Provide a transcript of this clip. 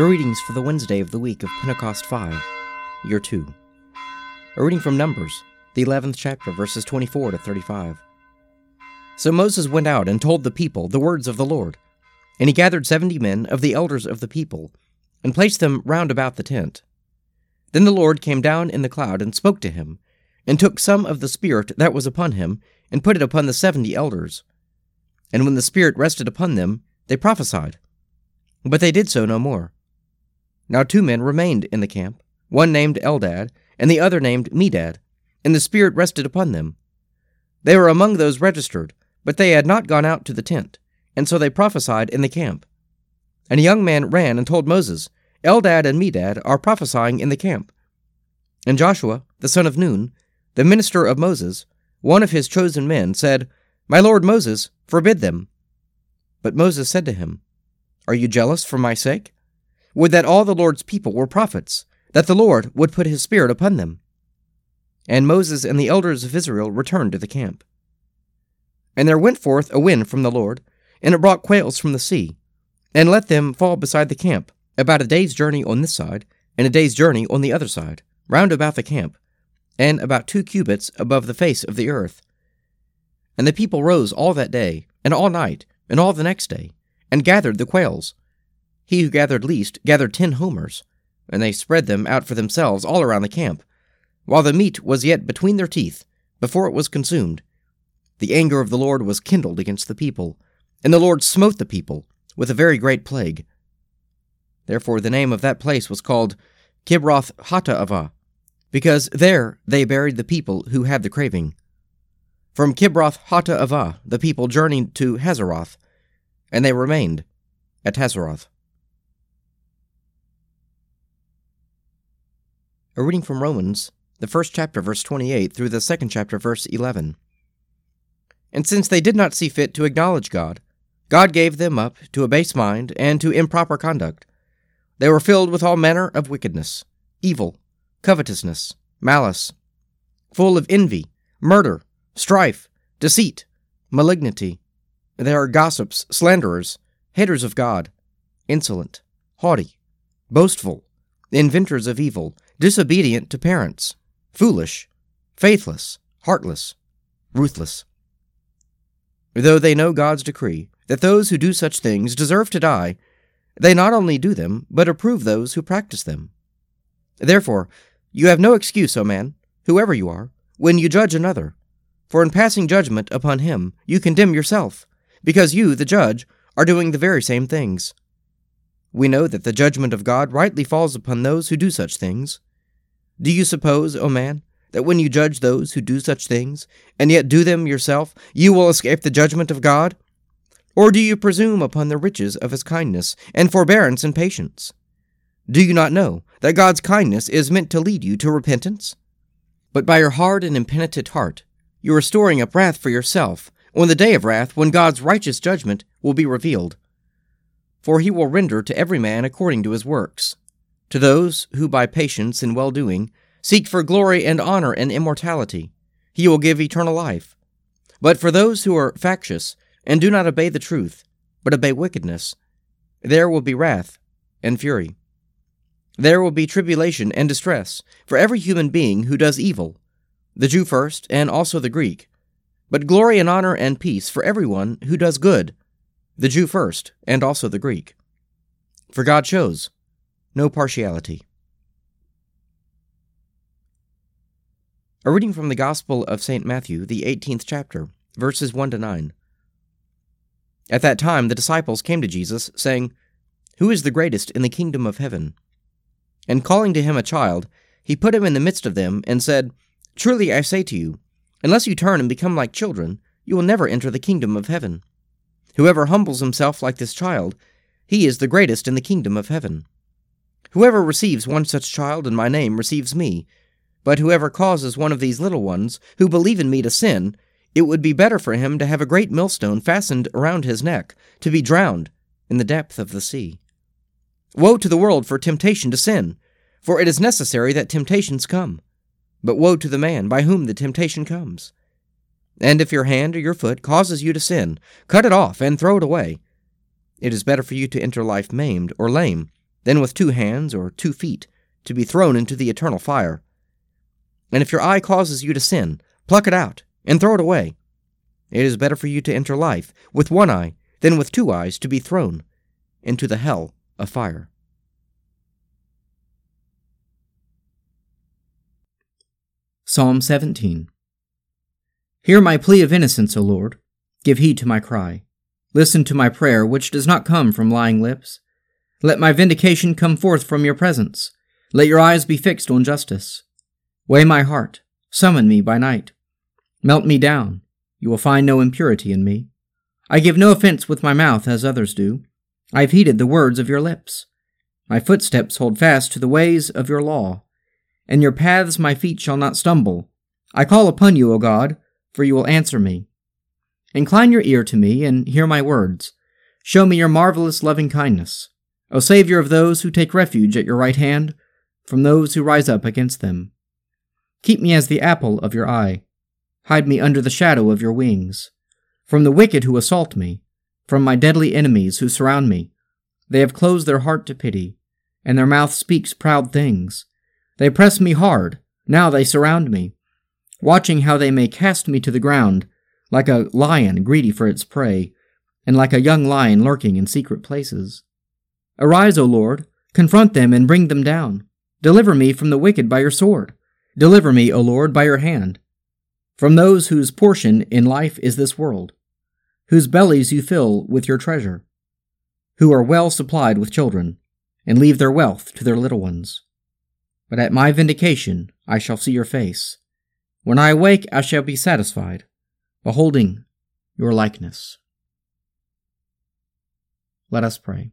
The readings for the Wednesday of the week of Pentecost 5, Year 2. A reading from Numbers, the 11th chapter, verses 24 to 35. So Moses went out and told the people the words of the Lord. And he gathered seventy men of the elders of the people, and placed them round about the tent. Then the Lord came down in the cloud and spoke to him, and took some of the Spirit that was upon him, and put it upon the seventy elders. And when the Spirit rested upon them, they prophesied. But they did so no more. Now two men remained in the camp, one named Eldad, and the other named Medad, and the Spirit rested upon them. They were among those registered, but they had not gone out to the tent and so they prophesied in the camp. And a young man ran and told Moses, Eldad and Medad are prophesying in the camp. And Joshua, the son of Nun, the minister of Moses, one of his chosen men, said, My lord Moses, forbid them. But Moses said to him, Are you jealous for my sake? Would that all the Lord's people were prophets, that the Lord would put his spirit upon them. And Moses and the elders of Israel returned to the camp. And there went forth a wind from the Lord, and it brought quails from the sea, and let them fall beside the camp, about a day's journey on this side, and a day's journey on the other side, round about the camp, and about two cubits above the face of the earth. And the people rose all that day, and all night, and all the next day, and gathered the quails. He who gathered least gathered ten homers, and they spread them out for themselves all around the camp, while the meat was yet between their teeth, before it was consumed. The anger of the Lord was kindled against the people, and the Lord smote the people with a very great plague. Therefore the name of that place was called Kibroth Hattaavah, because there they buried the people who had the craving. From Kibroth Hattaavah the people journeyed to Hazeroth, and they remained at Hazeroth. A reading from Romans, the first chapter, verse 28, through the second chapter, verse 11. And since they did not see fit to acknowledge God, God gave them up to a base mind and to improper conduct. They were filled with all manner of wickedness, evil, covetousness, malice, full of envy, murder, strife, deceit, malignity. They are gossips, slanderers, haters of God, insolent, haughty, boastful, inventors of evil, disobedient to parents, foolish, faithless, heartless, ruthless. Though they know God's decree, that those who do such things deserve to die, they not only do them, but approve those who practice them. Therefore, you have no excuse, O man, whoever you are, when you judge another. For in passing judgment upon him, you condemn yourself, because you, the judge, are doing the very same things. We know that the judgment of God rightly falls upon those who do such things. Do you suppose, O man, that when you judge those who do such things, and yet do them yourself, you will escape the judgment of God? Or do you presume upon the riches of his kindness, and forbearance and patience? Do you not know that God's kindness is meant to lead you to repentance? But by your hard and impenitent heart, you are storing up wrath for yourself on the day of wrath when God's righteous judgment will be revealed. For he will render to every man according to his works. To those who by patience and well doing seek for glory and honor and immortality, he will give eternal life. But for those who are factious and do not obey the truth, but obey wickedness, there will be wrath and fury. There will be tribulation and distress for every human being who does evil, the Jew first, and also the Greek, but glory and honor and peace for everyone who does good, the Jew first, and also the Greek. For God shows no partiality. A reading from the Gospel of St. Matthew, the 18th chapter, verses 1 to 9. At that time the disciples came to Jesus, saying, Who is the greatest in the kingdom of heaven? And calling to him a child, he put him in the midst of them, and said, Truly I say to you, unless you turn and become like children, you will never enter the kingdom of heaven. Whoever humbles himself like this child, he is the greatest in the kingdom of heaven. Whoever receives one such child in my name receives me, but whoever causes one of these little ones who believe in me to sin, it would be better for him to have a great millstone fastened around his neck, to be drowned in the depth of the sea. Woe to the world for temptation to sin, for it is necessary that temptations come. But woe to the man by whom the temptation comes. And if your hand or your foot causes you to sin, cut it off and throw it away. It is better for you to enter life maimed or lame than with two hands or two feet to be thrown into the eternal fire. And if your eye causes you to sin, pluck it out and throw it away. It is better for you to enter life with one eye than with two eyes to be thrown into the hell of fire. Psalm 17 Hear my plea of innocence, O Lord. Give heed to my cry. Listen to my prayer, which does not come from lying lips. Let my vindication come forth from your presence. Let your eyes be fixed on justice. Weigh my heart. Summon me by night. Melt me down. You will find no impurity in me. I give no offense with my mouth as others do. I have heeded the words of your lips. My footsteps hold fast to the ways of your law. In your paths my feet shall not stumble. I call upon you, O God, for you will answer me. Incline your ear to me and hear my words. Show me your marvelous loving kindness. O Savior of those who take refuge at your right hand, from those who rise up against them. Keep me as the apple of your eye. Hide me under the shadow of your wings. From the wicked who assault me, from my deadly enemies who surround me. They have closed their heart to pity, and their mouth speaks proud things. They press me hard, now they surround me, watching how they may cast me to the ground, like a lion greedy for its prey, and like a young lion lurking in secret places. Arise, O Lord, confront them and bring them down. Deliver me from the wicked by your sword. Deliver me, O Lord, by your hand, from those whose portion in life is this world, whose bellies you fill with your treasure, who are well supplied with children, and leave their wealth to their little ones. But at my vindication I shall see your face. When I awake, I shall be satisfied, beholding your likeness. Let us pray.